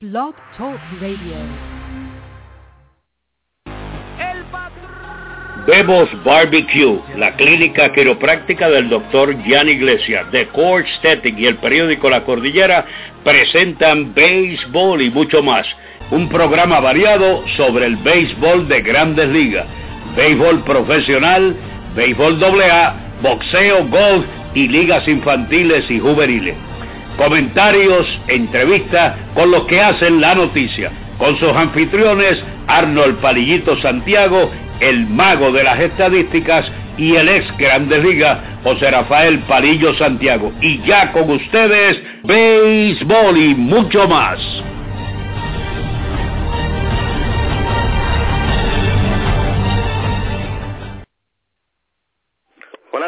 Blog Talk Radio. Bebos Barbecue, la clínica quiropráctica del doctor Jan Iglesias, de Core Static y el periódico La Cordillera presentan béisbol y mucho más. Un programa variado sobre el béisbol de grandes ligas, béisbol profesional, béisbol AA, boxeo, golf y ligas infantiles y juveniles comentarios, entrevistas con los que hacen la noticia, con sus anfitriones Arnold Palillito Santiago, el mago de las estadísticas y el ex Grande Liga, José Rafael Palillo Santiago. Y ya con ustedes, béisbol y mucho más.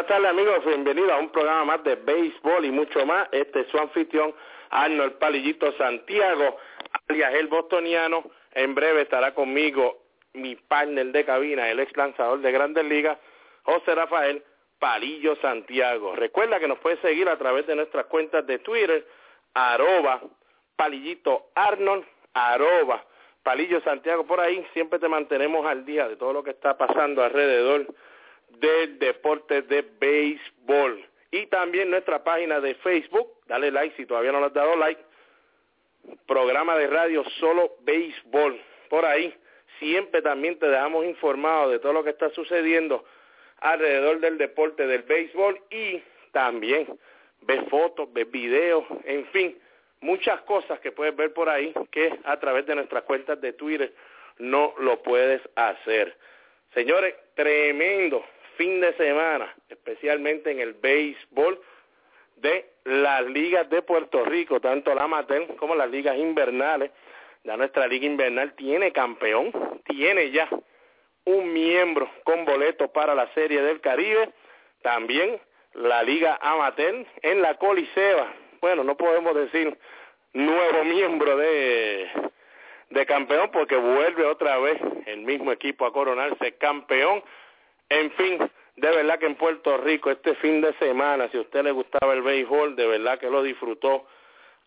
Buenas amigos, bienvenidos a un programa más de béisbol y mucho más. Este es su anfitrión Arnold Palillito Santiago, alias el bostoniano. En breve estará conmigo mi partner de cabina, el ex lanzador de Grandes Ligas, José Rafael Palillo Santiago. Recuerda que nos puedes seguir a través de nuestras cuentas de Twitter, arroba Palillito Arnold, arroba Palillo Santiago. Por ahí siempre te mantenemos al día de todo lo que está pasando alrededor del deporte de béisbol. Y también nuestra página de Facebook, dale like si todavía no le has dado like, programa de radio solo béisbol. Por ahí siempre también te dejamos informado de todo lo que está sucediendo alrededor del deporte del béisbol y también ves fotos, ves videos, en fin, muchas cosas que puedes ver por ahí que a través de nuestras cuentas de Twitter no lo puedes hacer. Señores, tremendo fin de semana, especialmente en el béisbol de las ligas de Puerto Rico, tanto la amateur como las ligas invernales. Ya nuestra liga invernal tiene campeón, tiene ya un miembro con boleto para la Serie del Caribe, también la liga amateur en la Coliseba. Bueno, no podemos decir nuevo miembro de, de campeón porque vuelve otra vez el mismo equipo a coronarse campeón en fin, de verdad que en Puerto Rico este fin de semana, si a usted le gustaba el béisbol, de verdad que lo disfrutó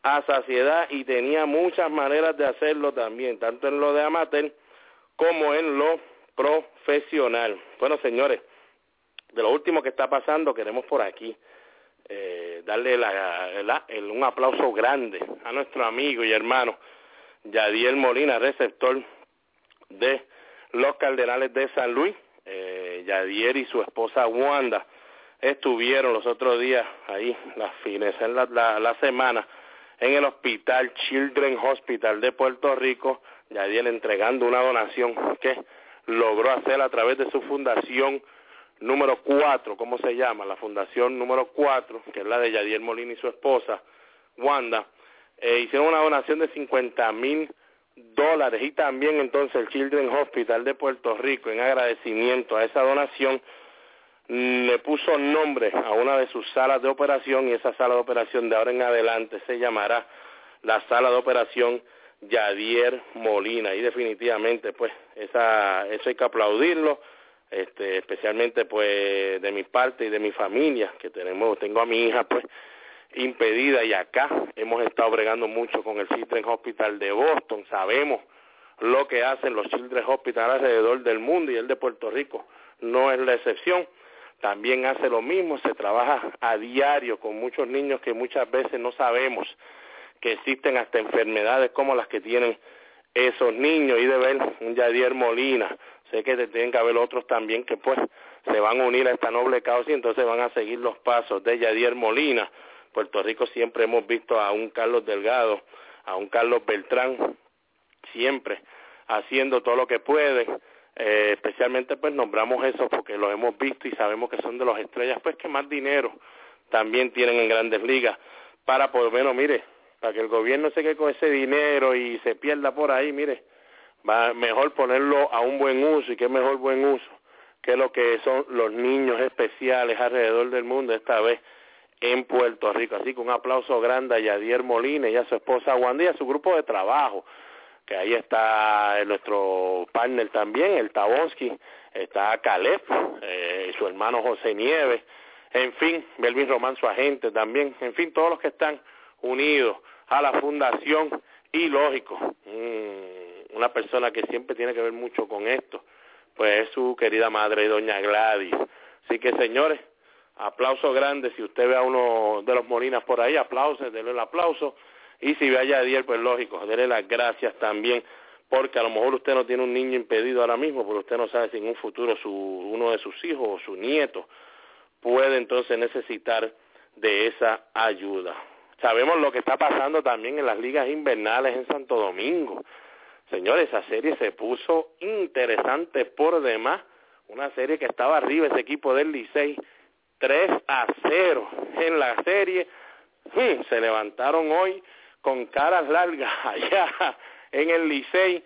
a saciedad y tenía muchas maneras de hacerlo también, tanto en lo de amateur como en lo profesional. Bueno, señores, de lo último que está pasando, queremos por aquí eh, darle un aplauso grande a nuestro amigo y hermano Yadiel Molina, receptor de los Cardenales de San Luis, Yadier y su esposa Wanda estuvieron los otros días ahí, las fines, en la, la, semana, en el hospital Children Hospital de Puerto Rico, Yadier entregando una donación que logró hacer a través de su fundación número cuatro, ¿cómo se llama? La fundación número cuatro, que es la de Yadier Molina y su esposa, Wanda, eh, hicieron una donación de 50 mil dólares y también entonces el Children's Hospital de Puerto Rico en agradecimiento a esa donación le puso nombre a una de sus salas de operación y esa sala de operación de ahora en adelante se llamará la sala de operación Yadier Molina. Y definitivamente pues esa eso hay que aplaudirlo este especialmente pues de mi parte y de mi familia que tenemos tengo a mi hija pues impedida y acá hemos estado bregando mucho con el Children's Hospital de Boston, sabemos lo que hacen los Children's Hospital alrededor del mundo y el de Puerto Rico no es la excepción. También hace lo mismo, se trabaja a diario con muchos niños que muchas veces no sabemos que existen hasta enfermedades como las que tienen esos niños. Y de ver un Yadier Molina, sé que tienen que haber otros también que pues se van a unir a esta noble causa y entonces van a seguir los pasos de Yadier Molina, Puerto Rico siempre hemos visto a un Carlos Delgado, a un Carlos Beltrán, siempre haciendo todo lo que puede. Eh, especialmente pues nombramos eso porque lo hemos visto y sabemos que son de las estrellas pues que más dinero también tienen en grandes ligas para por lo menos mire para que el gobierno se quede con ese dinero y se pierda por ahí mire va mejor ponerlo a un buen uso y qué mejor buen uso que lo que son los niños especiales alrededor del mundo esta vez en Puerto Rico. Así que un aplauso grande a Yadier Molina y a su esposa Wanda y a su grupo de trabajo, que ahí está nuestro partner también, el Tabonsky, está Caleb, eh, su hermano José Nieves, en fin, Belvin Román, su agente también, en fin, todos los que están unidos a la fundación y lógico, una persona que siempre tiene que ver mucho con esto, pues es su querida madre, doña Gladys. Así que señores, aplauso grande, si usted ve a uno de los Molinas por ahí, aplausos, denle el aplauso, y si ve a Yadier, pues lógico, denle las gracias también, porque a lo mejor usted no tiene un niño impedido ahora mismo, pero usted no sabe si en un futuro su, uno de sus hijos o su nieto puede entonces necesitar de esa ayuda. Sabemos lo que está pasando también en las ligas invernales en Santo Domingo. Señores, esa serie se puso interesante por demás. Una serie que estaba arriba ese equipo del Licey 3 a 0 en la serie. Se levantaron hoy con caras largas allá en el Licey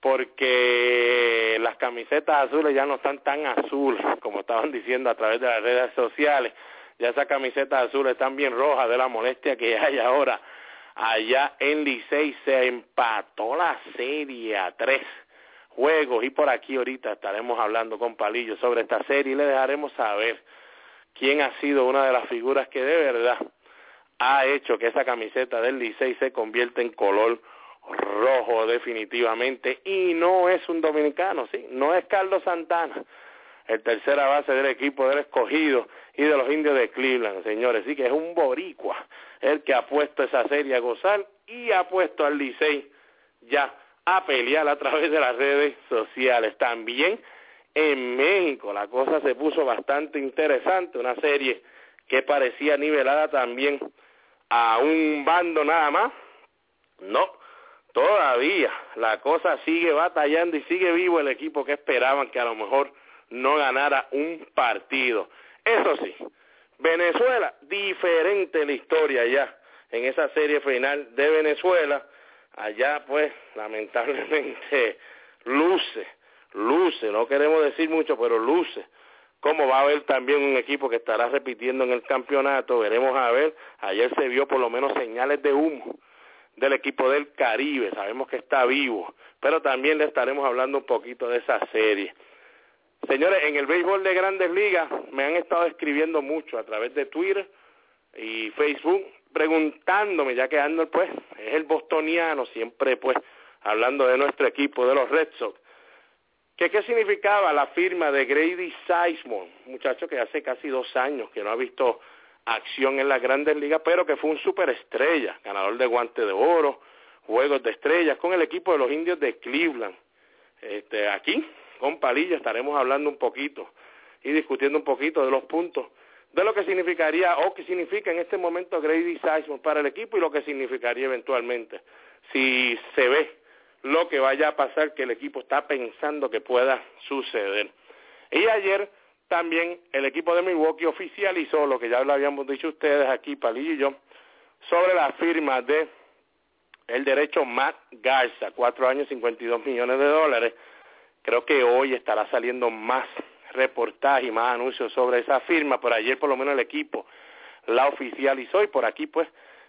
porque las camisetas azules ya no están tan azules como estaban diciendo a través de las redes sociales ya esas camisetas azules están bien rojas de la molestia que hay ahora. Allá en Licey se empató la serie a tres juegos y por aquí ahorita estaremos hablando con Palillo sobre esta serie y le dejaremos saber quién ha sido una de las figuras que de verdad ha hecho que esa camiseta del Licey se convierta en color rojo definitivamente y no es un dominicano, sí, no es Carlos Santana, el tercera base del equipo del escogido y de los indios de Cleveland, señores. Sí que es un boricua el que ha puesto esa serie a gozar y ha puesto al Licey ya a pelear a través de las redes sociales. También en México la cosa se puso bastante interesante, una serie que parecía nivelada también a un bando nada más. No, todavía la cosa sigue batallando y sigue vivo el equipo que esperaban que a lo mejor no ganara un partido. Eso sí, Venezuela, diferente la historia ya en esa serie final de Venezuela. Allá pues lamentablemente luce, luce, no queremos decir mucho, pero luce. Como va a haber también un equipo que estará repitiendo en el campeonato, veremos a ver. Ayer se vio por lo menos señales de humo del equipo del Caribe, sabemos que está vivo, pero también le estaremos hablando un poquito de esa serie. Señores, en el béisbol de grandes ligas me han estado escribiendo mucho a través de Twitter y Facebook preguntándome, ya que Arnold pues es el bostoniano, siempre pues hablando de nuestro equipo, de los Red Sox, que qué significaba la firma de Grady Sizemore, muchacho que hace casi dos años que no ha visto acción en las grandes ligas, pero que fue un superestrella, ganador de guante de oro, juegos de estrellas con el equipo de los indios de Cleveland. Este, aquí con Palillo estaremos hablando un poquito y discutiendo un poquito de los puntos de lo que significaría o que significa en este momento Grady Sizemore para el equipo y lo que significaría eventualmente si se ve lo que vaya a pasar que el equipo está pensando que pueda suceder. Y ayer también el equipo de Milwaukee oficializó lo que ya lo habíamos dicho ustedes aquí, Palillo y yo, sobre la firma de el derecho Matt Garza, cuatro años, 52 millones de dólares, Creo que hoy estará saliendo más reportaje y más anuncios sobre esa firma. Por ayer por lo menos el equipo la oficializó y por aquí pues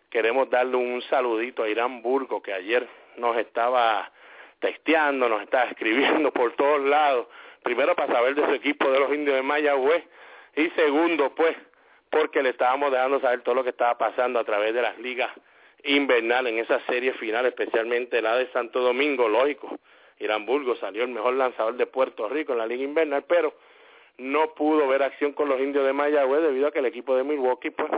queremos darle un saludito a Irán Burgo que ayer nos estaba testeando, nos estaba escribiendo por todos lados. Primero para saber de su equipo de los indios de Mayagüez y segundo pues porque le estábamos dejando saber todo lo que estaba pasando a través de las ligas invernales en esa serie final, especialmente la de Santo Domingo, lógico Irán Burgos salió el mejor lanzador de Puerto Rico en la Liga Invernal, pero no pudo ver acción con los indios de Mayagüez debido a que el equipo de Milwaukee pues,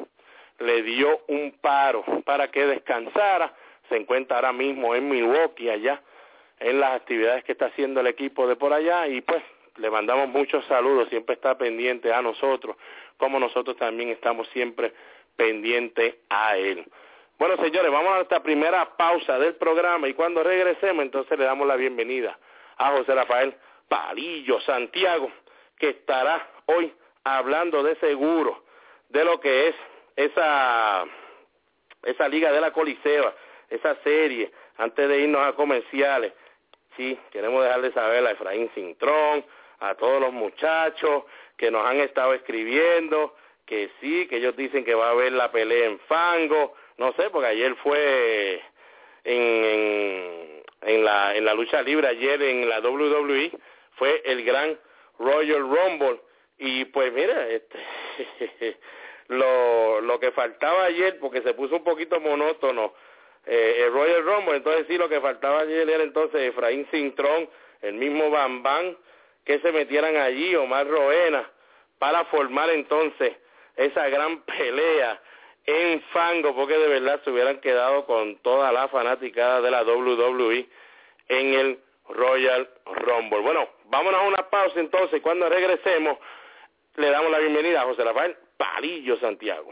le dio un paro para que descansara. Se encuentra ahora mismo en Milwaukee allá en las actividades que está haciendo el equipo de por allá y pues le mandamos muchos saludos, siempre está pendiente a nosotros, como nosotros también estamos siempre pendientes a él. Bueno, señores, vamos a esta primera pausa del programa y cuando regresemos entonces le damos la bienvenida a José Rafael Palillo Santiago, que estará hoy hablando de seguro, de lo que es esa, esa liga de la Coliseo, esa serie, antes de irnos a comerciales. Sí, queremos dejarle saber a Efraín Cintrón, a todos los muchachos que nos han estado escribiendo, que sí, que ellos dicen que va a haber la pelea en fango, no sé, porque ayer fue en, en, la, en la lucha libre, ayer en la WWE, fue el gran Royal Rumble. Y pues mira, este, lo, lo que faltaba ayer, porque se puso un poquito monótono eh, el Royal Rumble, entonces sí lo que faltaba ayer era entonces Efraín Cintrón, el mismo Bambán, que se metieran allí, Omar Roena, para formar entonces esa gran pelea en fango, porque de verdad se hubieran quedado con toda la fanaticada de la WWE en el Royal Rumble. Bueno, vámonos a una pausa entonces, cuando regresemos le damos la bienvenida a José Rafael Palillo Santiago.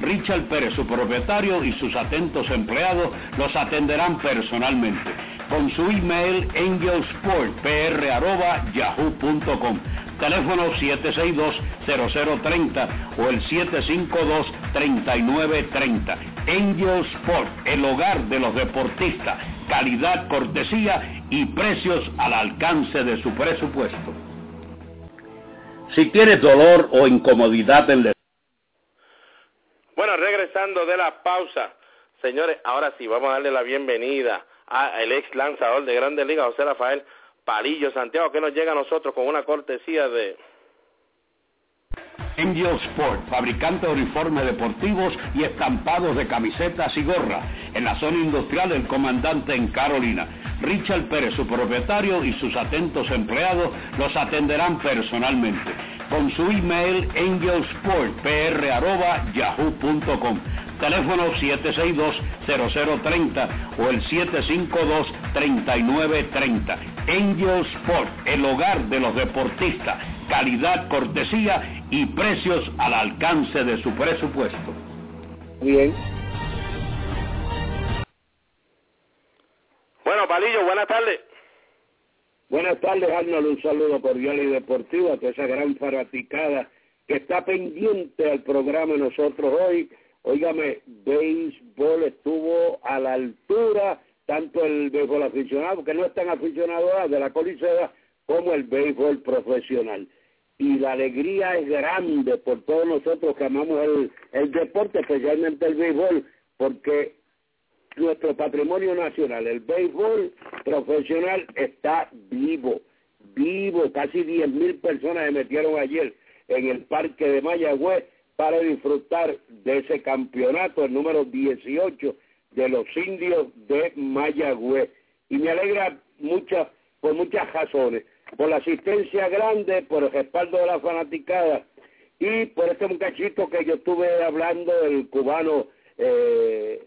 Richard Pérez, su propietario, y sus atentos empleados los atenderán personalmente. Con su email angelsportpr.yahoo.com teléfono 762-0030 o el 752-3930. Angel Sport, el hogar de los deportistas, calidad, cortesía y precios al alcance de su presupuesto. Si tienes dolor o incomodidad en la... Bueno, regresando de la pausa, señores, ahora sí, vamos a darle la bienvenida al ex lanzador de Grandes Ligas, José Rafael Palillo Santiago, que nos llega a nosotros con una cortesía de... Angel Sport, fabricante de uniformes deportivos y estampados de camisetas y gorras, en la zona industrial del comandante en Carolina. Richard Pérez, su propietario, y sus atentos empleados los atenderán personalmente. Con su email angelsportpr.yahoo.com teléfono 762-0030 o el 752-3930. Angel Sport, el hogar de los deportistas, calidad, cortesía y precios al alcance de su presupuesto. Bien. Bueno, Palillo, buenas tardes. Buenas tardes, Arnold. Un saludo cordial y deportivo a toda esa gran fanaticada que está pendiente al programa de nosotros hoy Óigame, béisbol estuvo a la altura, tanto el béisbol aficionado, que no es tan aficionado de la colisea, como el béisbol profesional. Y la alegría es grande por todos nosotros que amamos el, el deporte, especialmente el béisbol, porque nuestro patrimonio nacional, el béisbol profesional, está vivo, vivo. Casi 10 mil personas se metieron ayer en el parque de Mayagüez para disfrutar de ese campeonato, el número 18 de los indios de Mayagüez. Y me alegra muchas, por muchas razones, por la asistencia grande, por el respaldo de la fanaticada y por este muchachito que yo estuve hablando, el cubano eh,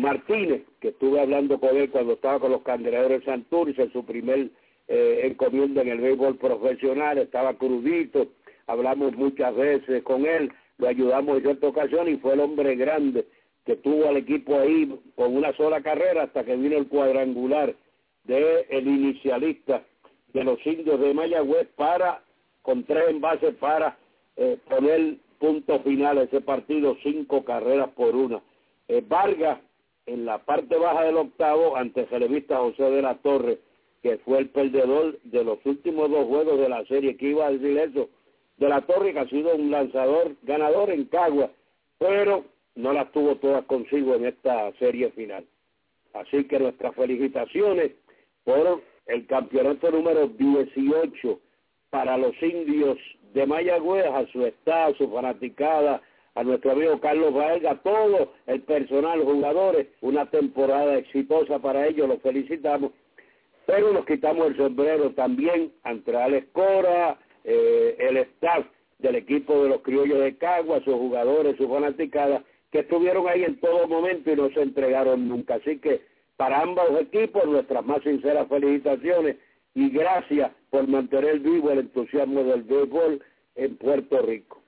Martínez, que estuve hablando con él cuando estaba con los candeleros de Santurce, en su primer eh, encomienda en el béisbol profesional, estaba crudito, hablamos muchas veces con él, lo ayudamos en cierta ocasión y fue el hombre grande que tuvo al equipo ahí con una sola carrera hasta que vino el cuadrangular de el inicialista de los indios de Mayagüez para con tres envases para eh, poner punto final a ese partido, cinco carreras por una. Eh, Vargas en la parte baja del octavo ante Relevista José de la Torre, que fue el perdedor de los últimos dos juegos de la serie, que iba a decir eso, de la Torre, que ha sido un lanzador ganador en Cagua, pero no las tuvo todas consigo en esta serie final. Así que nuestras felicitaciones por el campeonato número 18 para los indios de Mayagüez, a su estado, a su fanaticada, a nuestro amigo Carlos Valga, todo el personal, jugadores, una temporada exitosa para ellos, los felicitamos, pero nos quitamos el sombrero también ante Alex Cora, eh, el staff del equipo de los criollos de Cagua, sus jugadores, sus fanaticadas, que estuvieron ahí en todo momento y no se entregaron nunca. Así que para ambos equipos nuestras más sinceras felicitaciones y gracias por mantener vivo el entusiasmo del béisbol en Puerto Rico.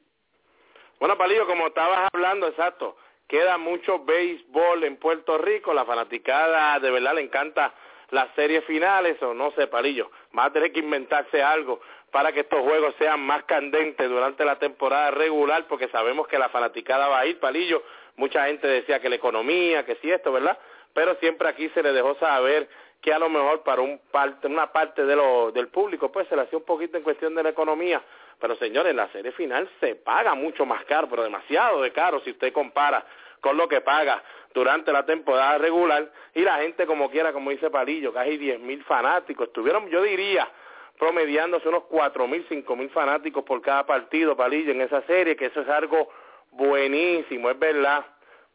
Bueno, Palillo, como estabas hablando, exacto, queda mucho béisbol en Puerto Rico, la fanaticada de verdad le encanta las series finales, o no sé, Palillo, va a tener que inventarse algo para que estos juegos sean más candentes durante la temporada regular, porque sabemos que la fanaticada va a ir, Palillo, mucha gente decía que la economía, que si esto, ¿verdad? Pero siempre aquí se le dejó saber que a lo mejor para un parte, una parte de lo, del público pues se le hacía un poquito en cuestión de la economía, pero señores, la serie final se paga mucho más caro, pero demasiado de caro si usted compara con lo que paga durante la temporada regular y la gente como quiera, como dice Palillo, casi diez mil fanáticos, estuvieron, yo diría, promediándose unos cuatro mil, cinco mil fanáticos por cada partido, Palillo, en esa serie, que eso es algo buenísimo, es verdad.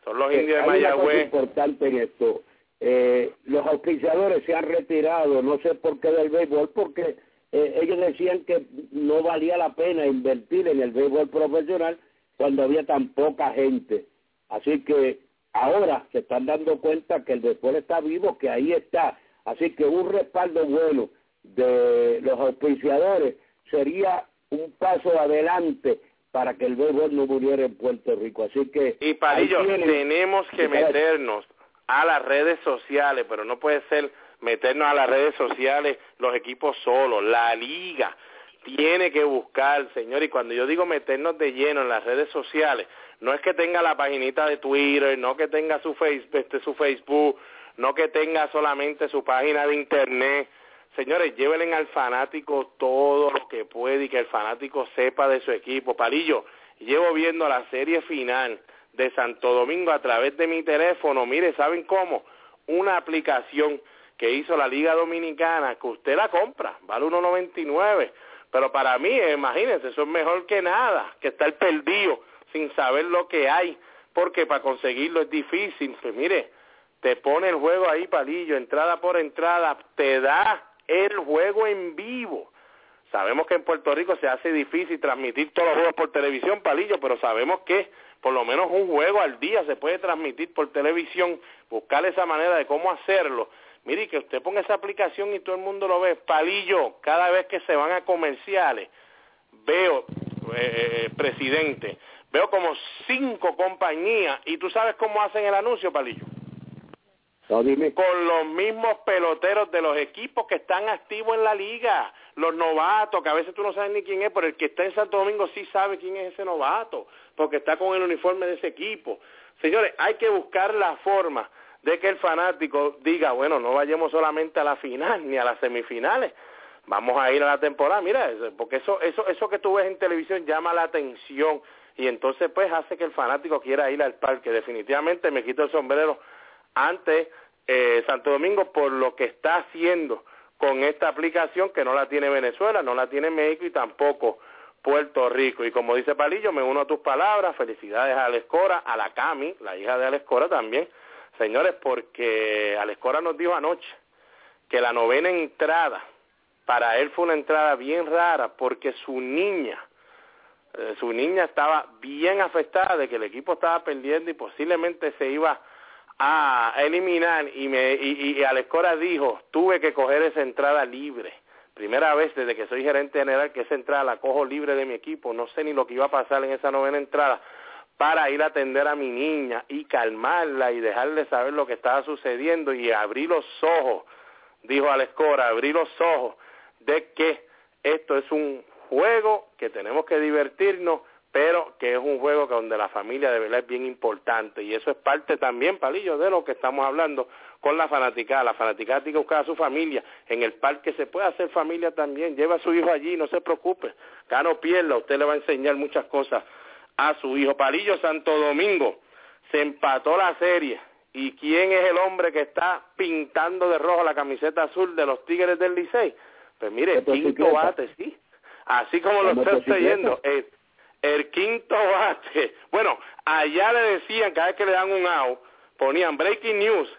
Son los indios de Mayagüez. importante en esto. Eh, los auspiciadores se han retirado, no sé por qué del béisbol, porque eh, ellos decían que no valía la pena invertir en el béisbol profesional cuando había tan poca gente. Así que ahora se están dando cuenta que el béisbol está vivo, que ahí está. Así que un respaldo bueno de los auspiciadores sería un paso adelante para que el béisbol no muriera en Puerto Rico. Así que... Y para ello tenemos que meternos a las redes sociales, pero no puede ser meternos a las redes sociales los equipos solos, la liga tiene que buscar, señor, y cuando yo digo meternos de lleno en las redes sociales, no es que tenga la paginita de Twitter, no que tenga su, este, su Facebook, no que tenga solamente su página de Internet, señores, llévenle al fanático todo lo que puede y que el fanático sepa de su equipo. Palillo, llevo viendo la serie final de Santo Domingo a través de mi teléfono. Mire, ¿saben cómo? Una aplicación que hizo la Liga Dominicana, que usted la compra, vale 1.99. Pero para mí, imagínense, eso es mejor que nada, que estar perdido sin saber lo que hay, porque para conseguirlo es difícil. Pues mire, te pone el juego ahí, palillo, entrada por entrada, te da el juego en vivo. Sabemos que en Puerto Rico se hace difícil transmitir todos los juegos por televisión, palillo, pero sabemos que por lo menos un juego al día se puede transmitir por televisión, buscar esa manera de cómo hacerlo. Mire, que usted ponga esa aplicación y todo el mundo lo ve. Palillo, cada vez que se van a comerciales, veo, eh, presidente, veo como cinco compañías y tú sabes cómo hacen el anuncio, Palillo. Con los mismos peloteros de los equipos que están activos en la liga, los novatos, que a veces tú no sabes ni quién es, pero el que está en Santo Domingo sí sabe quién es ese novato, porque está con el uniforme de ese equipo. Señores, hay que buscar la forma de que el fanático diga, bueno, no vayamos solamente a la final ni a las semifinales, vamos a ir a la temporada, mira, porque eso, eso, eso que tú ves en televisión llama la atención y entonces pues hace que el fanático quiera ir al parque. Definitivamente me quito el sombrero ante eh, Santo Domingo por lo que está haciendo con esta aplicación que no la tiene Venezuela, no la tiene México y tampoco Puerto Rico. Y como dice Palillo, me uno a tus palabras, felicidades a Alescora, a la Cami, la hija de Alescora también, señores, porque Alescora nos dijo anoche que la novena entrada para él fue una entrada bien rara porque su niña, eh, su niña estaba bien afectada de que el equipo estaba perdiendo y posiblemente se iba a eliminar y, me, y, y Alescora dijo, tuve que coger esa entrada libre. Primera vez desde que soy gerente general que esa entrada la cojo libre de mi equipo. No sé ni lo que iba a pasar en esa novena entrada para ir a atender a mi niña y calmarla y dejarle saber lo que estaba sucediendo y abrir los ojos, dijo Alescora, abrir los ojos de que esto es un juego que tenemos que divertirnos pero que es un juego que donde la familia de verdad es bien importante y eso es parte también, Palillo, de lo que estamos hablando con la fanaticada. La fanaticada tiene que buscar a su familia. En el parque se puede hacer familia también. Lleva a su hijo allí, no se preocupe. Gano pierda, usted le va a enseñar muchas cosas a su hijo. Palillo Santo Domingo se empató la serie. ¿Y quién es el hombre que está pintando de rojo la camiseta azul de los Tigres del Licey? Pues mire, quinto bate, sí. Así como lo estoy leyendo el quinto bate. Bueno, allá le decían, cada vez que le dan un out, ponían breaking news,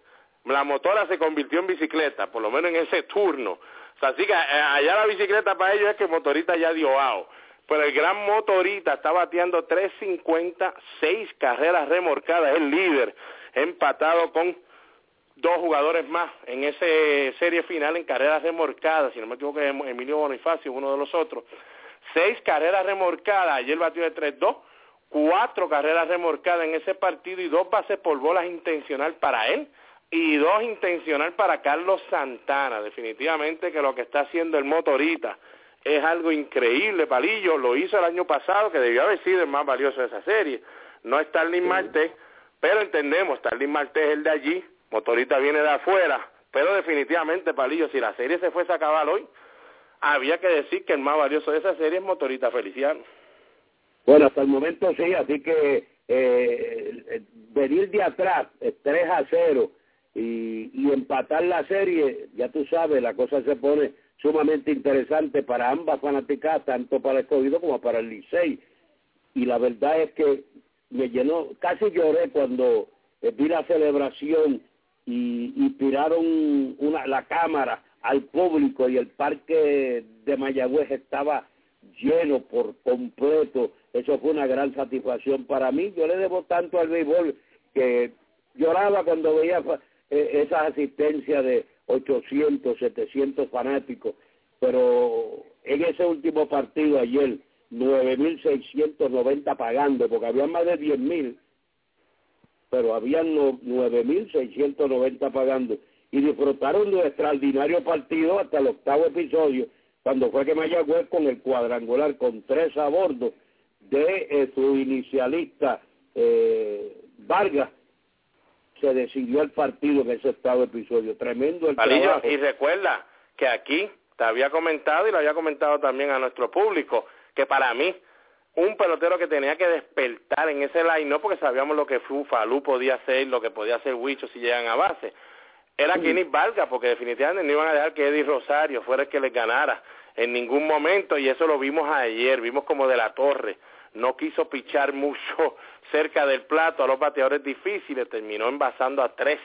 la motora se convirtió en bicicleta, por lo menos en ese turno. O sea, así que eh, allá la bicicleta para ellos es que el motorista ya dio out. Pero el gran motorita está bateando 3.50, seis carreras remorcadas, el líder, empatado con dos jugadores más en esa serie final en carreras remorcadas, si no me equivoco, Emilio Bonifacio, uno de los otros. Seis carreras remorcadas, ayer batió de 3-2, cuatro carreras remorcadas en ese partido y dos bases por bolas intencional para él y dos intencional para Carlos Santana. Definitivamente que lo que está haciendo el motorita es algo increíble, Palillo. Lo hizo el año pasado, que debió haber sido el más valioso de esa serie. No es Starling Marte, pero entendemos, Starling Marte es el de allí, Motorita viene de afuera. Pero definitivamente, Palillo, si la serie se fuese a acabar hoy, había que decir que el más valioso de esa serie es Motorita Feliciano. Bueno, hasta el momento sí, así que eh, venir de atrás, 3 a 0, y, y empatar la serie, ya tú sabes, la cosa se pone sumamente interesante para ambas fanáticas, tanto para el escogido como para el Licey. Y la verdad es que me llenó, casi lloré cuando vi la celebración y, tiraron una, la cámara al público y el parque de Mayagüez estaba lleno por completo. Eso fue una gran satisfacción para mí. Yo le debo tanto al béisbol que lloraba cuando veía eh, esa asistencia de 800, 700 fanáticos, pero en ese último partido ayer, 9.690 pagando, porque había más de 10.000, pero habían 9.690 pagando, y disfrutaron de un extraordinario partido hasta el octavo episodio, cuando fue que Mayagüez con el cuadrangular, con tres a bordo de eh, su inicialista eh, Vargas, se decidió el partido en ese estado episodio. Tremendo el trabajo. Y recuerda que aquí te había comentado y lo había comentado también a nuestro público, que para mí un pelotero que tenía que despertar en ese line, no porque sabíamos lo que Falú podía hacer, lo que podía hacer Huicho si llegan a base, era Kenny Valga, porque definitivamente no iban a dejar que Eddie Rosario fuera el que les ganara en ningún momento, y eso lo vimos ayer, vimos como de la torre, no quiso pichar mucho cerca del plato. A los bateadores difíciles, terminó envasando a tres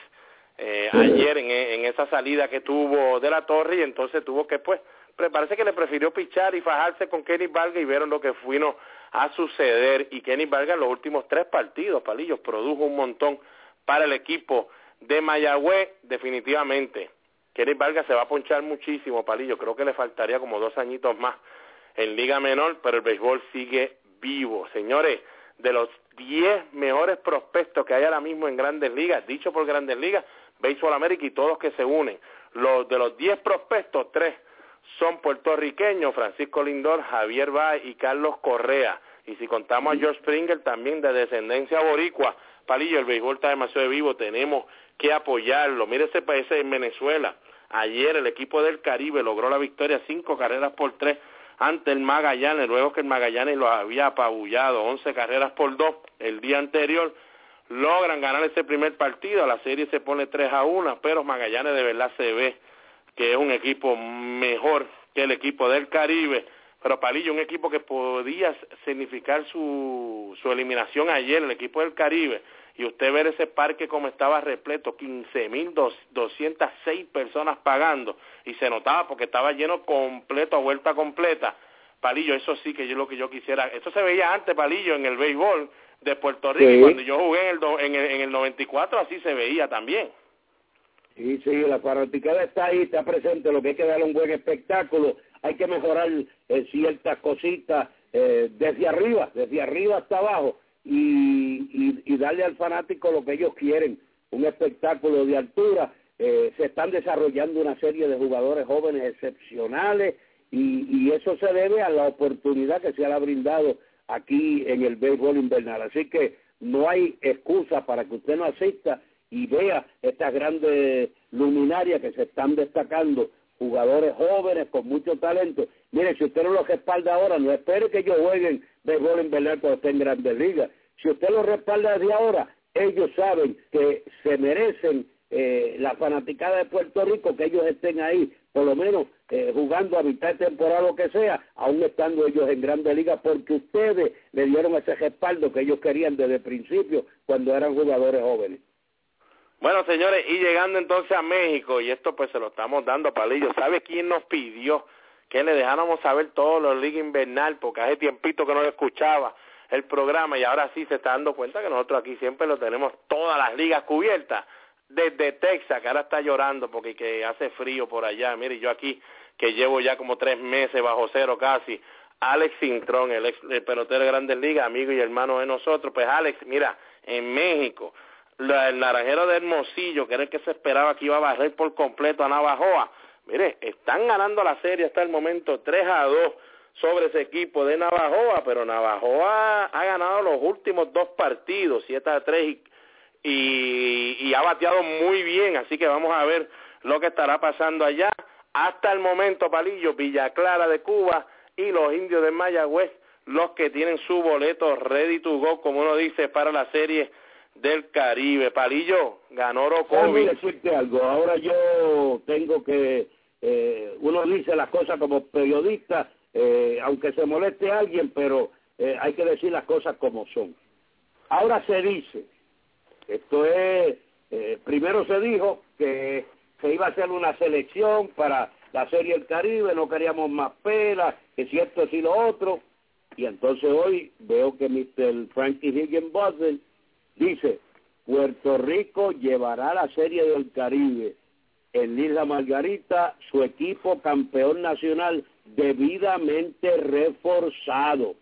eh, ayer en, en, esa salida que tuvo de la torre y entonces tuvo que pues parece que le prefirió pichar y fajarse con Kenny Vargas y vieron lo que vino a suceder. Y Kenny Vargas en los últimos tres partidos, Palillos, produjo un montón para el equipo de Mayagüez, definitivamente. Kenny Vargas se va a ponchar muchísimo, Palillo, creo que le faltaría como dos añitos más en Liga Menor, pero el béisbol sigue vivo. Señores, de los 10 mejores prospectos que hay ahora mismo en Grandes Ligas, dicho por Grandes Ligas, Baseball América y todos que se unen. Los de los 10 prospectos, tres son puertorriqueños, Francisco Lindor, Javier Bay y Carlos Correa. Y si contamos a George Springer, también de descendencia boricua, Palillo, el béisbol está demasiado vivo, tenemos que apoyarlo. Mire ese país en Venezuela. Ayer el equipo del Caribe logró la victoria, cinco carreras por tres ante el Magallanes, luego que el Magallanes lo había apabullado, 11 carreras por dos el día anterior, logran ganar ese primer partido, la serie se pone 3 a 1, pero Magallanes de verdad se ve que es un equipo mejor que el equipo del Caribe, pero Palillo, un equipo que podía significar su, su eliminación ayer, el equipo del Caribe, y usted ver ese parque como estaba repleto, 15.206 personas pagando, y se notaba porque estaba lleno completo, a vuelta completa. Palillo, eso sí que yo lo que yo quisiera, eso se veía antes, Palillo, en el béisbol de Puerto Rico, y cuando yo jugué en el, en, el, en el 94 así se veía también. Sí, sí, la fanaticada está ahí, está presente, lo que hay que dar un buen espectáculo, hay que mejorar eh, ciertas cositas eh, desde arriba, desde arriba hasta abajo, y, y, darle al fanático lo que ellos quieren, un espectáculo de altura. Eh, se están desarrollando una serie de jugadores jóvenes excepcionales y, y eso se debe a la oportunidad que se ha brindado aquí en el béisbol invernal. Así que no hay excusa para que usted no asista y vea estas grandes luminarias que se están destacando, jugadores jóvenes con mucho talento. Mire, si usted no los respalda ahora, no espere que ellos jueguen béisbol invernal cuando estén en grandes ligas. Si usted los respalda desde ahora, ellos saben que se merecen eh, la fanaticada de Puerto Rico, que ellos estén ahí, por lo menos eh, jugando a mitad de temporada, lo que sea, aún estando ellos en Grandes Ligas, porque ustedes le dieron ese respaldo que ellos querían desde el principio cuando eran jugadores jóvenes. Bueno, señores, y llegando entonces a México, y esto pues se lo estamos dando a Palillo, ¿sabe quién nos pidió que le dejáramos saber todos los ligas invernal, porque hace tiempito que no escuchaba el programa y ahora sí se está dando cuenta que nosotros aquí siempre lo tenemos todas las ligas cubiertas, desde Texas, que ahora está llorando porque que hace frío por allá, mire, yo aquí que llevo ya como tres meses bajo cero casi, Alex Sintrón, el, ex, el pelotero de Grandes Ligas, amigo y hermano de nosotros, pues Alex, mira, en México, el naranjero de Hermosillo, que era el que se esperaba que iba a barrer por completo a Navajoa, mire, están ganando la serie hasta el momento 3 a 2 sobre ese equipo de Navajoa, pero Navajoa ha ganado los últimos dos partidos, 7 a 3 y, y, ha bateado muy bien, así que vamos a ver lo que estará pasando allá. Hasta el momento, Palillo, Villa Clara de Cuba y los indios de Mayagüez, los que tienen su boleto ready to go, como uno dice, para la serie del Caribe. Palillo, ganó Rocovi. decirte algo, ahora yo tengo que, eh, uno dice las cosas como periodista, eh, aunque se moleste a alguien, pero eh, hay que decir las cosas como son. Ahora se dice, esto es, eh, primero se dijo que se iba a hacer una selección para la Serie del Caribe, no queríamos más pelas, que si esto, si lo otro, y entonces hoy veo que Mr. Frankie Higginbotham dice, Puerto Rico llevará la Serie del Caribe en Isla Margarita su equipo campeón nacional debidamente reforzado.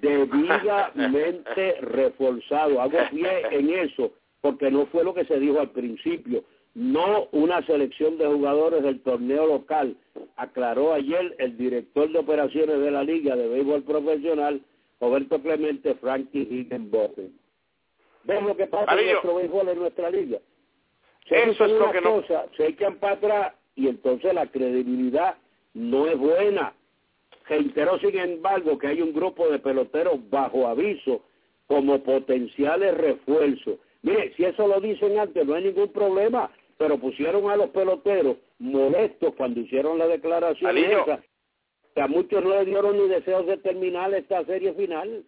Debidamente reforzado. Hago pie en eso, porque no fue lo que se dijo al principio. No una selección de jugadores del torneo local, aclaró ayer el director de operaciones de la Liga de Béisbol Profesional, Roberto Clemente Frankie Higginbotham. ¿Ves lo que pasa en nuestro béisbol en nuestra liga? Se Eso es lo que no... se echan para atrás y entonces la credibilidad no es buena. Reiteró, sin embargo, que hay un grupo de peloteros bajo aviso como potenciales refuerzos. Mire, si eso lo dicen antes, no hay ningún problema, pero pusieron a los peloteros molestos cuando hicieron la declaración esa, que a muchos no le dieron ni deseos de terminar esta serie final.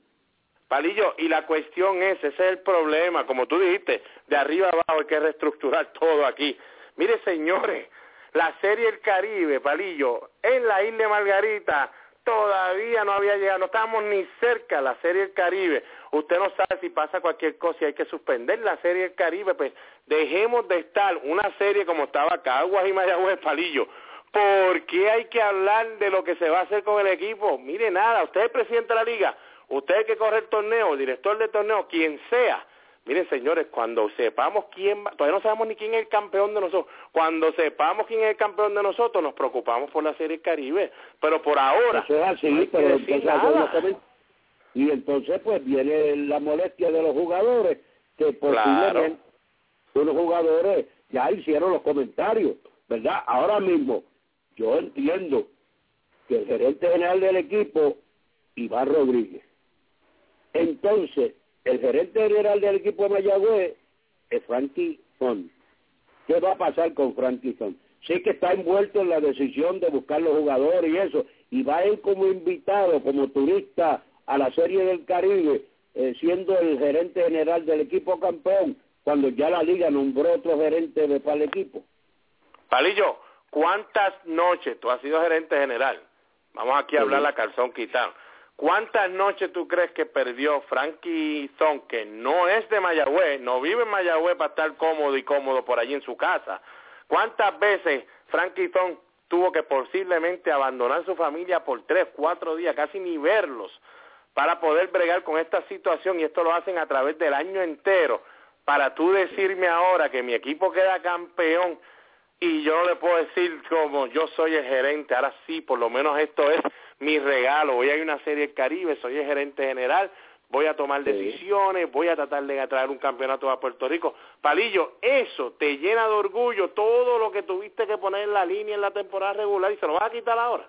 Palillo, y la cuestión es, ese es el problema, como tú dijiste, de arriba abajo hay que reestructurar todo aquí. Mire, señores, la Serie El Caribe, Palillo, en la isla de Margarita, todavía no había llegado, no estábamos ni cerca de la Serie El Caribe. Usted no sabe si pasa cualquier cosa y hay que suspender la Serie El Caribe, pues dejemos de estar una serie como estaba Caguas y Mayagüez, Palillo. ¿Por qué hay que hablar de lo que se va a hacer con el equipo? Mire, nada, usted es presidente de la liga, usted que corre el torneo, director del torneo, quien sea, Miren, señores, cuando sepamos quién va, todavía no sabemos ni quién es el campeón de nosotros. Cuando sepamos quién es el campeón de nosotros, nos preocupamos por la Serie Caribe. Pero por ahora, Eso es así, pero entonces, y entonces pues viene la molestia de los jugadores, que posiblemente unos jugadores ya hicieron los comentarios, ¿verdad? Ahora mismo, yo entiendo que el gerente general del equipo, Iván Rodríguez, entonces el gerente general del equipo de Mayagüez es Frankie Son. ¿Qué va a pasar con Frankie Son? Sí que está envuelto en la decisión de buscar los jugadores y eso, y va a ir como invitado, como turista a la Serie del Caribe, eh, siendo el gerente general del equipo campeón, cuando ya la liga nombró otro gerente de para el equipo. Palillo, ¿cuántas noches tú has sido gerente general? Vamos aquí a hablar la calzón quitado. ¿Cuántas noches tú crees que perdió Frankie Zon, que no es de Mayagüez, no vive en Mayagüez para estar cómodo y cómodo por allí en su casa? ¿Cuántas veces Frankie Zon tuvo que posiblemente abandonar su familia por tres, cuatro días, casi ni verlos, para poder bregar con esta situación? Y esto lo hacen a través del año entero. Para tú decirme ahora que mi equipo queda campeón y yo no le puedo decir como yo soy el gerente, ahora sí, por lo menos esto es mi regalo, ir a una serie del Caribe, soy el gerente general, voy a tomar decisiones, voy a tratar de traer un campeonato a Puerto Rico. Palillo, eso te llena de orgullo todo lo que tuviste que poner en la línea en la temporada regular y se lo vas a quitar ahora.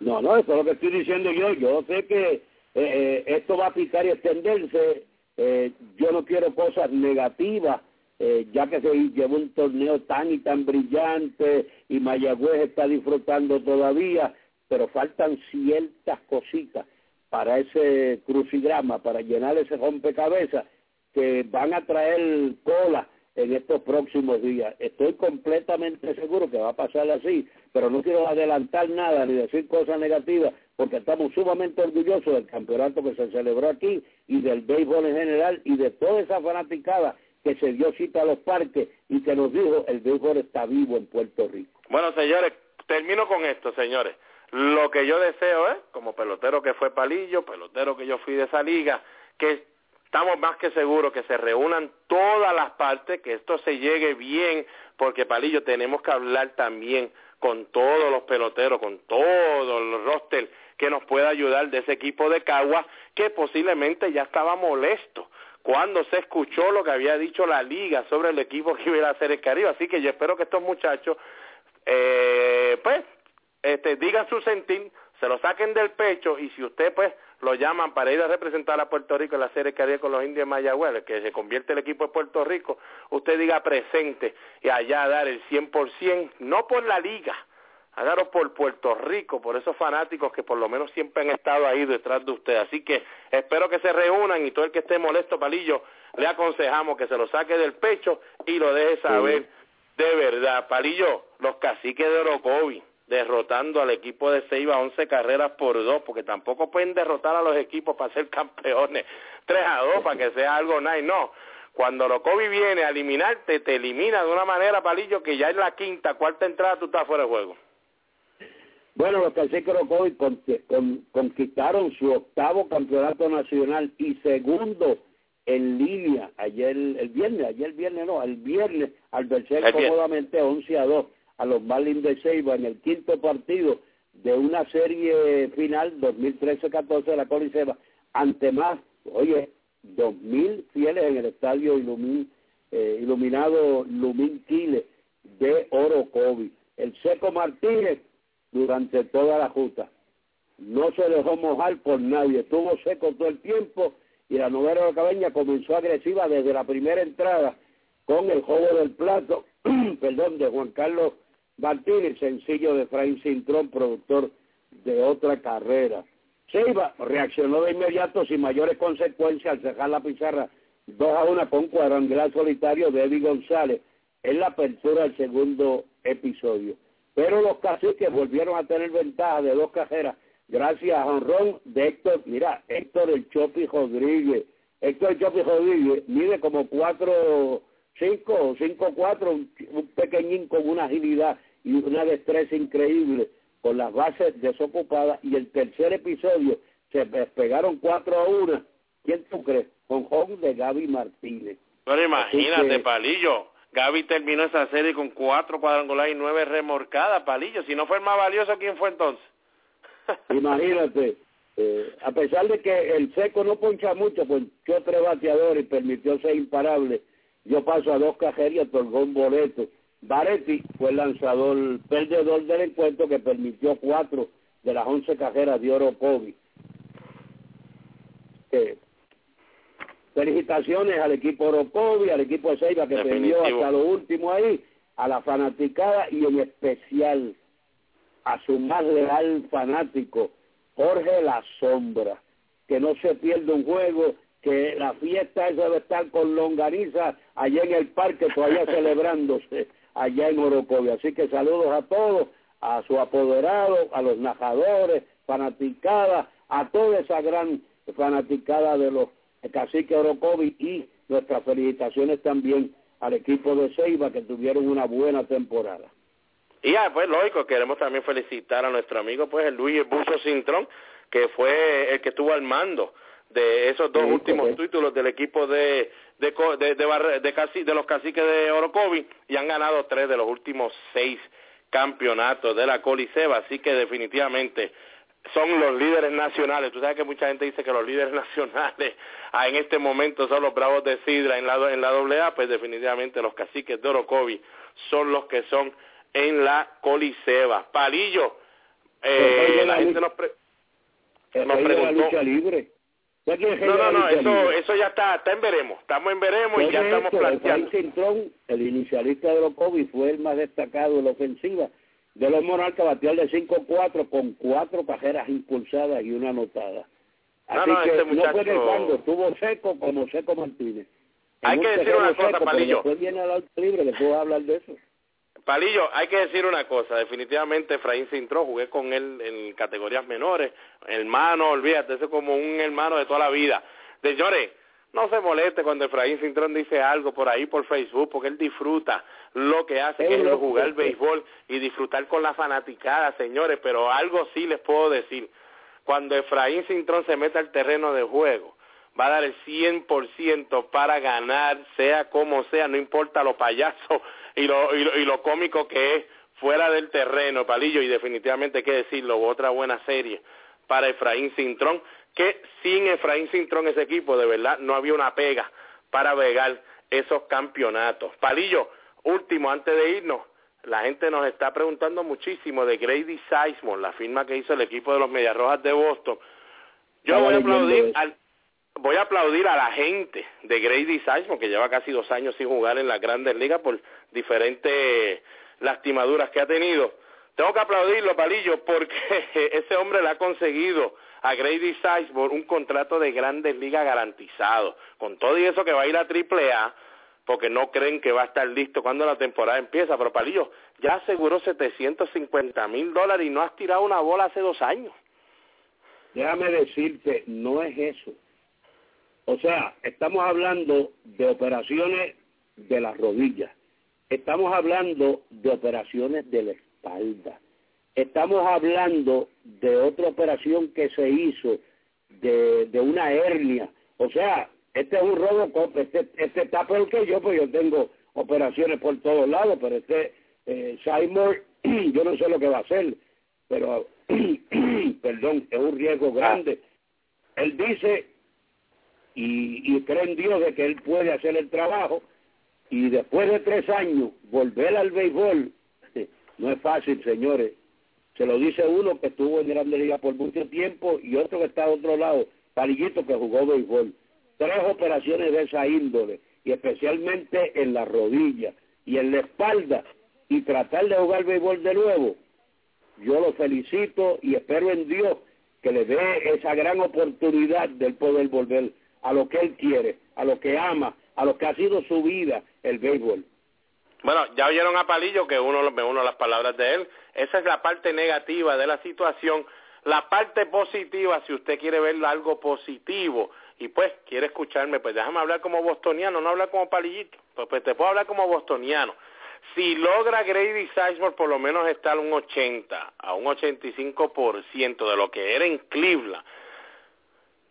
No, no, eso es lo que estoy diciendo yo. Yo sé que eh, eh, esto va a picar y extenderse. Eh, yo no quiero cosas negativas, ya que se llevó un torneo tan y tan brillante y Mayagüez está disfrutando todavía pero faltan ciertas cositas para ese crucigrama, para llenar ese rompecabezas, que van a traer cola en estos próximos días. Estoy completamente seguro que va a pasar así, pero no quiero adelantar nada ni decir cosas negativas porque estamos sumamente orgullosos del campeonato que se celebró aquí y del béisbol en general y de toda esa fanaticada que se dio cita a los parques y que nos dijo el béisbol está vivo en Puerto Rico. Bueno, señores, termino con esto, señores. Lo que yo deseo es, como pelotero que fue Palillo, pelotero que yo fui de esa liga, que estamos más que seguros que se reúnan todas las partes, que esto se llegue bien, porque Palillo tenemos que hablar también con todos los peloteros, con todo el roster que nos pueda ayudar de ese equipo de Cagua, que posiblemente ya estaba molesto cuando se escuchó lo que había dicho la liga sobre el equipo que iba a hacer el Caribe. Así que yo espero que estos muchachos, eh, pues, este, digan su sentir, se lo saquen del pecho y si usted, pues, lo llaman para ir a representar a Puerto Rico en la serie Caribe con los indios de Mayagüez, que se convierte el equipo de Puerto Rico, usted diga presente y allá dar el 100%, no por la liga, hágalo por Puerto Rico, por esos fanáticos que por lo menos siempre han estado ahí detrás de usted. Así que espero que se reúnan y todo el que esté molesto, Palillo, le aconsejamos que se lo saque del pecho y lo deje saber de verdad. Palillo, los caciques de Orocovi derrotando al equipo de Ceiba 11 carreras por dos, porque tampoco pueden derrotar a los equipos para ser campeones 3 a 2 para que sea algo nice, no. Cuando Orocovi viene a eliminarte, te elimina de una manera, Palillo, que ya en la quinta, cuarta entrada tú estás fuera de juego. Bueno, los caciques Orocovi conquistaron su octavo campeonato nacional y segundo en línea ayer el viernes, ayer el viernes no, el viernes al vencer cómodamente 11 a 2 a los Marlins de Seiba en el quinto partido de una serie final 2013-14 de la Coliseba ante más, oye, dos mil fieles en el estadio Ilumin, eh, iluminado Lumin Quile de Orocovi. El Seco Martínez durante toda la justa no se dejó mojar por nadie, estuvo seco todo el tiempo y la novela de la cabaña comenzó agresiva desde la primera entrada con el juego del plato, perdón, de Juan Carlos Martínez, sencillo de Frank Cintrón, productor de otra carrera. Seiba reaccionó de inmediato sin mayores consecuencias al cerrar la pizarra 2 a 1 con cuadrangular solitario de Eddie González en la apertura del segundo episodio. Pero los caciques volvieron a tener ventaja de dos cajeras gracias a honrón de Héctor, mira, Héctor el Chopi Rodríguez. Héctor el Chopi Rodríguez mide como cuatro, cinco o cinco cuatro, un pequeñín con una agilidad y una destreza increíble con las bases desocupadas y el tercer episodio se despegaron 4 a 1. ¿Quién tú crees? Con home de Gaby Martínez. Bueno, imagínate, Palillo. Gaby terminó esa serie con cuatro cuadrangulares y nueve remorcadas, Palillo. Si no fue el más valioso, ¿quién fue entonces? Imagínate. Eh, a pesar de que el seco no poncha mucho, pues yo tres bateadores y permitió ser imparable. Yo paso a dos cajeras y otorgó un boleto Baretti fue el lanzador perdedor del encuentro que permitió cuatro de las once cajeras de oro COVID. Felicitaciones al equipo Orocovi, al equipo Seiba que perdió hasta lo último ahí, a la fanaticada y en especial a su más leal fanático, Jorge La Sombra, que no se pierde un juego, que la fiesta esa debe estar con longaniza allá en el parque todavía celebrándose allá en Orocovi. Así que saludos a todos, a su apoderado, a los najadores, fanaticada, a toda esa gran fanaticada de los caciques Orocovi y nuestras felicitaciones también al equipo de Ceiba que tuvieron una buena temporada. Y ya, pues lógico, queremos también felicitar a nuestro amigo, pues el Luis Buzo Cintrón, que fue el que estuvo al mando de esos dos últimos títulos del equipo de de, de, de, de los caciques de Orocovi y han ganado tres de los últimos seis campeonatos de la Coliseba, así que definitivamente son los líderes nacionales. Tú sabes que mucha gente dice que los líderes nacionales ah, en este momento son los Bravos de Sidra en la, en la AA, pues definitivamente los caciques de Orocovi son los que son en la Coliseba. Palillo, eh, la gente nos, nos preguntó... libre. No, no, no, eso, eso ya está, está en veremos, estamos en veremos y ya estamos planteando. el inicialista de los COVID, fue el más destacado en la ofensiva de los Monarcas, bateó de 5-4 con cuatro cajeras impulsadas y una anotada. Así no, no, que este muchacho... no fue cuando estuvo seco como Seco Martínez. Hay que decir una cosa, Palillo. Después viene al libre, puedo hablar de eso. Palillo, hay que decir una cosa, definitivamente Efraín Cintrón, jugué con él en categorías menores, hermano, olvídate, eso es como un hermano de toda la vida. Señores, no se moleste cuando Efraín Cintrón dice algo por ahí por Facebook, porque él disfruta lo que hace, que es jugar el béisbol y disfrutar con la fanaticada, señores, pero algo sí les puedo decir, cuando Efraín Cintrón se mete al terreno de juego, va a dar el 100% para ganar, sea como sea, no importa lo payaso y lo, y lo, cómico que es fuera del terreno, Palillo, y definitivamente hay que decirlo, otra buena serie para Efraín Cintrón, que sin Efraín Cintrón ese equipo, de verdad, no había una pega para vegar esos campeonatos. Palillo, último, antes de irnos, la gente nos está preguntando muchísimo de Grady Sizemore, la firma que hizo el equipo de los Medias Rojas de Boston. Yo voy a aplaudir al, voy a aplaudir a la gente de Grady Sizemore, que lleva casi dos años sin jugar en las grandes ligas por diferentes lastimaduras que ha tenido. Tengo que aplaudirlo, Palillo, porque ese hombre le ha conseguido a Grady Sizemore un contrato de grandes ligas garantizado. Con todo y eso que va a ir a Triple A, porque no creen que va a estar listo cuando la temporada empieza. Pero Palillo, ya aseguró 750 mil dólares y no has tirado una bola hace dos años. Déjame decirte, no es eso. O sea, estamos hablando de operaciones de las rodillas, estamos hablando de operaciones de la espalda, estamos hablando de otra operación que se hizo de, una hernia. O sea, este es un Robocop, este, este está peor que yo, pues yo tengo operaciones por todos lados, pero este eh, yo no sé lo que va a hacer, pero, perdón, es un riesgo grande. Él dice y cree en Dios de que él puede hacer el trabajo y después de tres años volver al béisbol no es fácil, señores. Se lo dice uno que estuvo en Grande Liga por mucho tiempo y otro que está a otro lado, Palillito que jugó béisbol tres operaciones de esa índole, y especialmente en la rodilla y en la espalda, y tratar de jugar béisbol de nuevo, yo lo felicito y espero en Dios que le dé esa gran oportunidad del poder volver a lo que él quiere, a lo que ama, a lo que ha sido su vida, el béisbol. Bueno, ya oyeron a Palillo que uno me uno las palabras de él. Esa es la parte negativa de la situación. La parte positiva, si usted quiere ver algo positivo, y pues quiere escucharme, pues déjame hablar como bostoniano, no hablar como palillito, pues, pues te puedo hablar como bostoniano. Si logra Grady Sizemore por lo menos estar un 80, a un 85% de lo que era en Cleveland,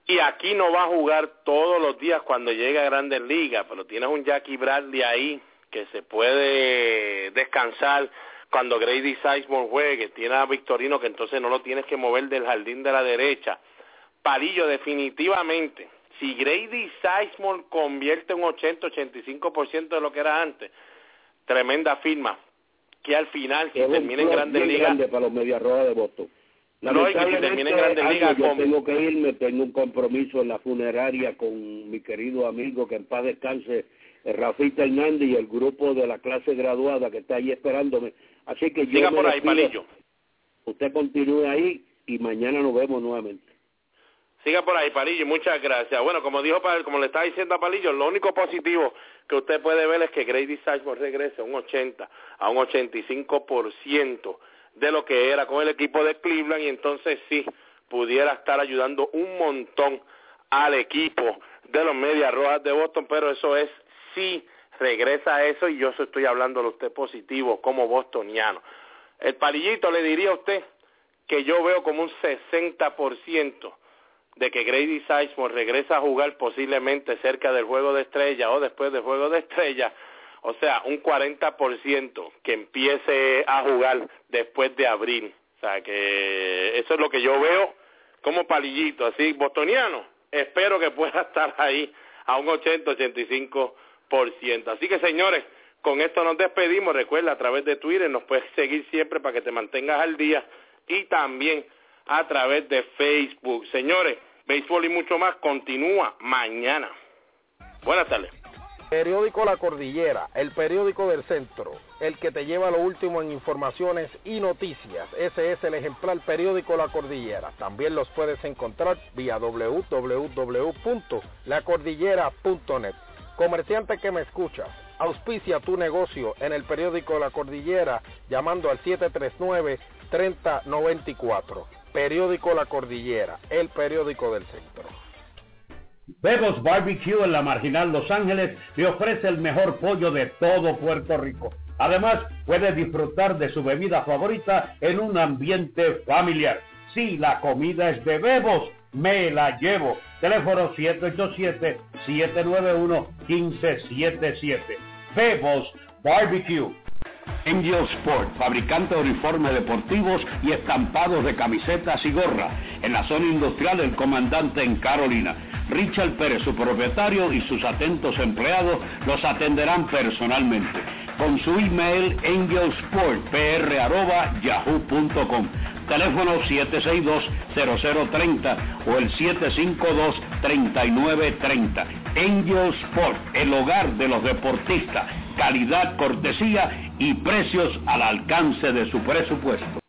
y aquí no va a jugar todos los días cuando llegue a Grandes Ligas, pero tienes un Jackie Bradley ahí que se puede descansar cuando Grady Sizemore juegue, tiene a Victorino que entonces no lo tienes que mover del jardín de la derecha. Palillo definitivamente si Grady Sizemore convierte un 80-85% de lo que era antes, tremenda firma, que al final, si termina en Grandes Ligas... para los Medias Rojas de Boston. No, y que si termina en Grandes Ligas... Yo tengo que irme, tengo un compromiso en la funeraria con mi querido amigo, que en paz descanse, Rafita Hernández y el grupo de la clase graduada que está ahí esperándome. Así que yo... Siga por ahí, Palillo. Usted continúe ahí y mañana nos vemos nuevamente. Siga por ahí, Palillo, muchas gracias. Bueno, como dijo como le está diciendo a Palillo, lo único positivo que usted puede ver es que Grady Sizemore regrese a un 80, a un 85% de lo que era con el equipo de Cleveland y entonces sí pudiera estar ayudando un montón al equipo de los Medias Rojas de Boston, pero eso es sí regresa a eso y yo estoy hablando de usted positivo como bostoniano. El palillito le diría a usted que yo veo como un 60% de que Grady Sizemore regresa a jugar posiblemente cerca del juego de estrella o después del juego de estrella, o sea, un 40% que empiece a jugar después de abril. O sea, que eso es lo que yo veo como palillito, así, bostoniano. Espero que pueda estar ahí a un 80-85%. Así que, señores, con esto nos despedimos. Recuerda, a través de Twitter nos puedes seguir siempre para que te mantengas al día y también a través de Facebook. Señores, béisbol y mucho más continúa mañana. Buenas tardes. Periódico La Cordillera, el periódico del centro, el que te lleva lo último en informaciones y noticias. Ese es el ejemplar periódico La Cordillera. También los puedes encontrar vía www.lacordillera.net. Comerciante que me escuchas, auspicia tu negocio en el periódico La Cordillera llamando al 739-3094. Periódico La Cordillera, el periódico del centro. Bebos Barbecue en la Marginal Los Ángeles le ofrece el mejor pollo de todo Puerto Rico. Además, puede disfrutar de su bebida favorita en un ambiente familiar. Si la comida es de Bebos, me la llevo. Teléfono 787-791-1577. Bebos Barbecue. Angel Sport, fabricante de uniformes deportivos y estampados de camisetas y gorras, en la zona industrial del comandante en Carolina. Richard Pérez, su propietario, y sus atentos empleados los atenderán personalmente. Con su email angelsportpr.yahoo.com teléfono 762-0030 o el 752-3930. Angel Sport, el hogar de los deportistas, calidad, cortesía y precios al alcance de su presupuesto.